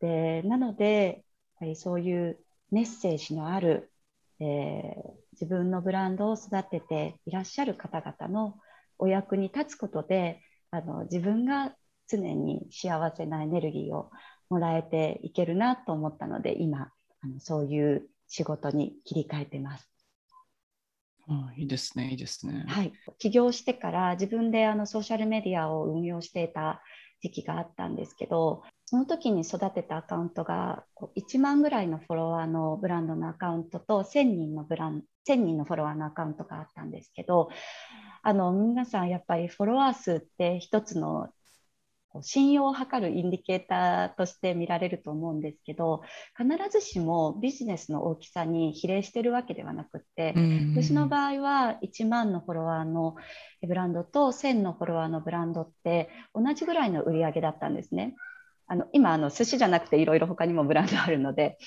S2: でなのでぱりそういうメッセージのある、えー、自分のブランドを育てていらっしゃる方々のお役に立つことであの自分が常に幸せなエネルギーをもらえていけるなと思ったので今あのそういう仕事に切り替えてます。
S1: あいいですね、いいですね。
S2: はい、起業してから自分であのソーシャルメディアを運用していた時期があったんですけど、その時に育てたアカウントが1万ぐらいのフォロワーのブランドのアカウントと1000人のブラン1000人のフォロワーのアカウントがあったんですけどあの皆さんやっぱりフォロワー数って一つの信用を測るインディケーターとして見られると思うんですけど必ずしもビジネスの大きさに比例してるわけではなくって、うんうん、私の場合は1万のフォロワーのブランドと1000のフォロワーのブランドって同じぐらいの売り上げだったんですね。あの今あの寿司じゃなくていろいろ他にもブランドあるので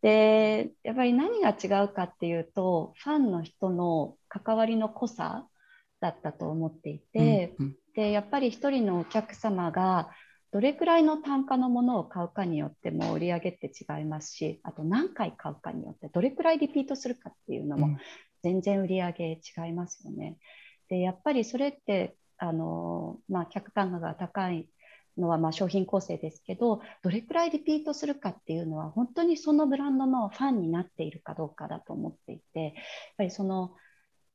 S2: でやっぱり何が違うかっていうとファンの人の関わりの濃さだったと思っていて、うんうん、でやっぱり1人のお客様がどれくらいの単価のものを買うかによっても売り上げって違いますしあと何回買うかによってどれくらいリピートするかっていうのも全然売り上げ違いますよね。でやっぱりそれってあの、まあ、客単価が高いのはま商品構成ですけどどれくらいリピートするかっていうのは本当にそのブランドのファンになっているかどうかだと思っていてやっぱりその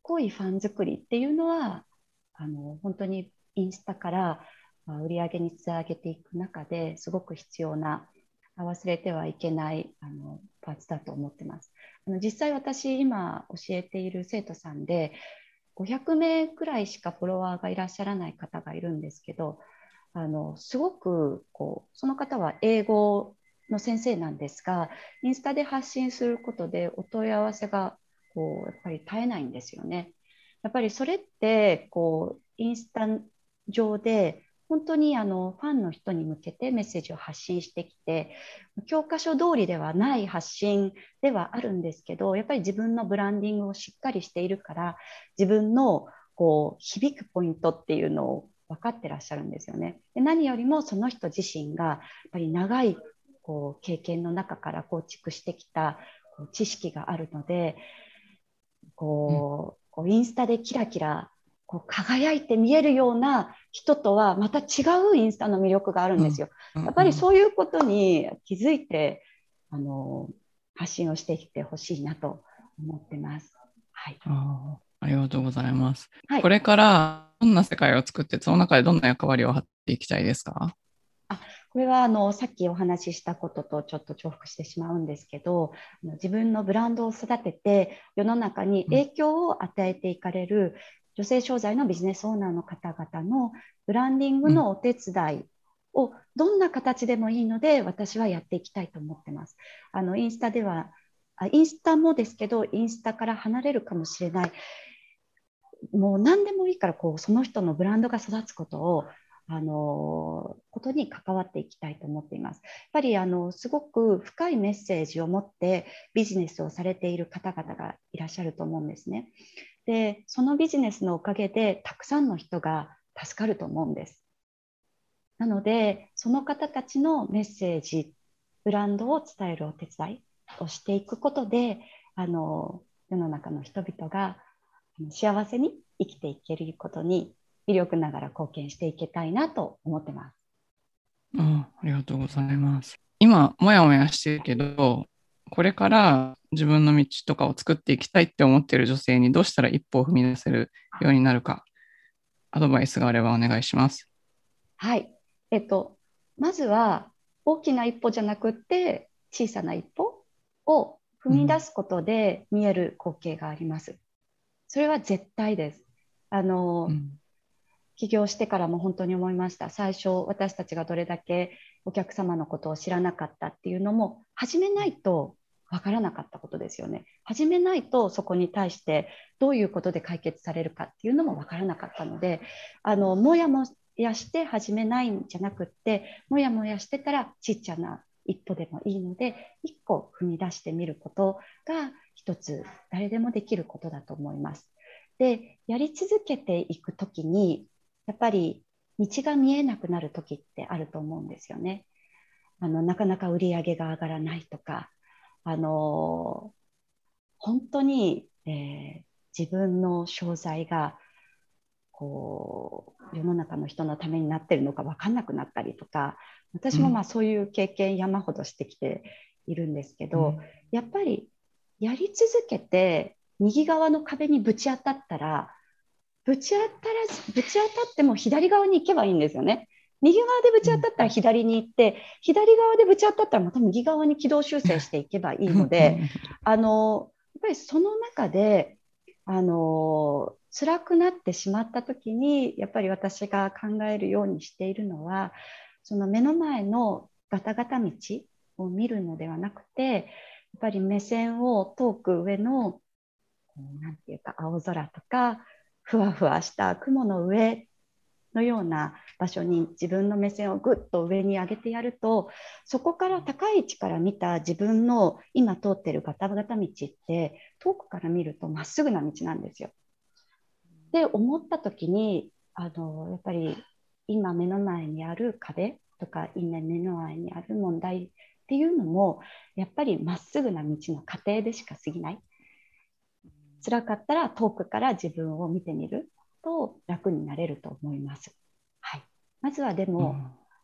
S2: 濃いファン作りっていうのはあの本当にインスタから売り上げにつなげていく中ですごく必要な忘れてはいけないあのパーツだと思ってます。あの実際私今教えている生徒さんで500名くらいしかフォロワーがいらっしゃらない方がいるんですけどあのすごくこうその方は英語の先生なんですがインスタで発信することでお問い合わせがこうやっぱり絶えないんですよね。やっぱりそれってこうインスタ上で本当にあのファンの人に向けてメッセージを発信してきて教科書通りではない発信ではあるんですけどやっぱり自分のブランディングをしっかりしているから自分のこう響くポイントっていうのを分かってらっしゃるんですよね。で何よりもその人自身がやっぱり長いこう経験の中から構築してきたこう知識があるのでこう、こうインスタでキラキラこう輝いて見えるような人とはまた違うインスタの魅力があるんですよ。やっぱりそういうことに気づいてあの発信をしてきてほしいなと思ってます。はい。
S1: ありがとうございます。はい、これからどんな世界を作って、その中でどんな役割を果っていきたいですか？
S2: あこれはあのさっきお話ししたこととちょっと重複してしまうんですけど自分のブランドを育てて世の中に影響を与えていかれる女性商材のビジネスオーナーの方々のブランディングのお手伝いをどんな形でもいいので私はやっていきたいと思ってます。あのインスタではインスタもですけどインスタから離れるかもしれないもう何でもいいからこうその人のブランドが育つことをあのことに関わっていきたいと思っています。やっぱりあのすごく深いメッセージを持ってビジネスをされている方々がいらっしゃると思うんですね。で、そのビジネスのおかげでたくさんの人が助かると思うんです。なので、その方たちのメッセージ、ブランドを伝えるお手伝いをしていくことで、あの世の中の人々が幸せに生きていけることに微力ながら貢献していきたいなと思ってます。
S1: あありがとうございます。今、もやもやしてるけど、これから自分の道とかを作っていきたいって思っている女性にどうしたら一歩を踏み出せるようになるか、アドバイスがあればお願いします。
S2: はい。えっと、まずは大きな一歩じゃなくって小さな一歩を踏み出すことで見える光景があります。それは絶対です。あの、うん、起業してからも本当に思いました。最初、私たちがどれだけお客様のことを知らなかったっていうのも、始めないとわからなかったことですよね。始めないとそこに対してどういうことで解決されるかっていうのもわからなかったのであのもやもやして始めないんじゃなくってもやもやしてたらちっちゃな一歩でもいいので一個踏み出してみることが一つ誰でもできることだと思います。でやり続けていく時にやっぱり道が見えなくなる時ってあると思うんですよね。あのなかなか売り上げが上がらないとか。あの本当に、えー、自分の商材がこう世の中の人のためになってるのか分かんなくなったりとか。私もまあそういう経験山ほどしてきているんですけど、うん、やっぱりやり続けて右側の壁にぶち当たったらぶち当たらずぶち当たっても左側に行けばいいんですよね。右側でぶち当たったら左に行って、左側でぶち当たったらまた右側に軌道修正していけばいいので、あのやっぱりその中であの辛くなってしまった時にやっぱり私が考えるようにしているのはその目の前のガタガタ道を見るのではなくてやっぱり目線を遠く上の何て言うか青空とかふわふわした雲の上のような場所に自分の目線をぐっと上に上げてやるとそこから高い位置から見た自分の今通ってるガタガタ道って遠くから見るとまっすぐな道なんですよ。で思った時にあのやっぱり今目の前にある壁とか今目の前にある問題っていうのもやっぱりまっすぐな道の過程でしか過ぎない。辛かったら遠くから自分を見てみると楽になれると思います。はい、まずはでも、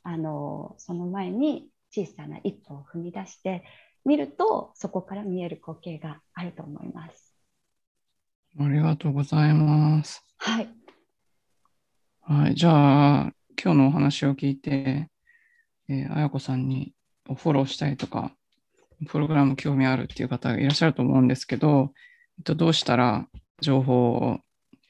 S2: うん、あのその前に小さな一歩を踏み出してみるとそこから見える光景があると思います。
S1: ありがとうございます。
S2: はい。
S1: はい、じゃあ今日のお話を聞いて、えー、あやこさんにフォローしたいとか、プログラム興味あるっていう方がいらっしゃると思うんですけど、えっと、どうしたら情報を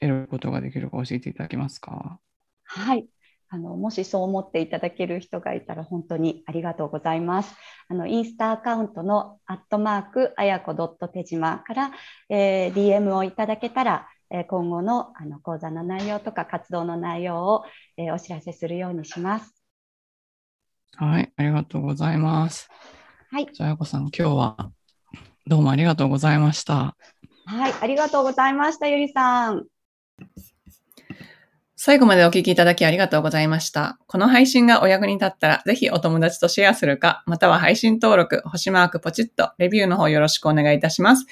S1: 得ることができるか教えていただけますか？
S2: はい。あのもしそう思っていただける人がいたら本当にありがとうございます。あのインスタアカウントのアットマークあやこ手島から、えー、DM をいただけたら、えー、今後のあの講座の内容とか活動の内容を、えー、お知らせするようにします。
S1: はい、ありがとうございます。
S2: はい。
S1: じゃあ、あやこさん、今日はどうもありがとうございました。
S2: はい、ありがとうございました、ゆりさん。
S1: 最後までお聞きいただきありがとうございました。この配信がお役に立ったら、ぜひお友達とシェアするか、または配信登録、星マークポチッと、レビューの方よろしくお願いいたします。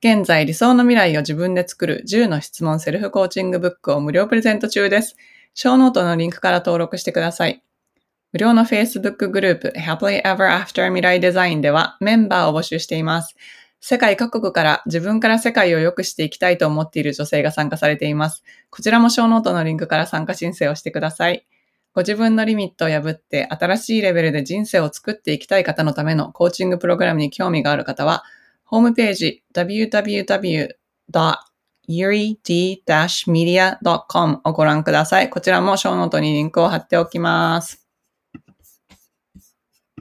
S1: 現在、理想の未来を自分で作る10の質問セルフコーチングブックを無料プレゼント中です。ショーノートのリンクから登録してください。無料の Facebook グループ Happily Ever After 未来デザインではメンバーを募集しています。世界各国から自分から世界を良くしていきたいと思っている女性が参加されています。こちらもショーノートのリンクから参加申請をしてください。ご自分のリミットを破って新しいレベルで人生を作っていきたい方のためのコーチングプログラムに興味がある方は、ホームページ www.yuri-media.com をご覧ください。こちらも小ノートにリンクを貼っておきます。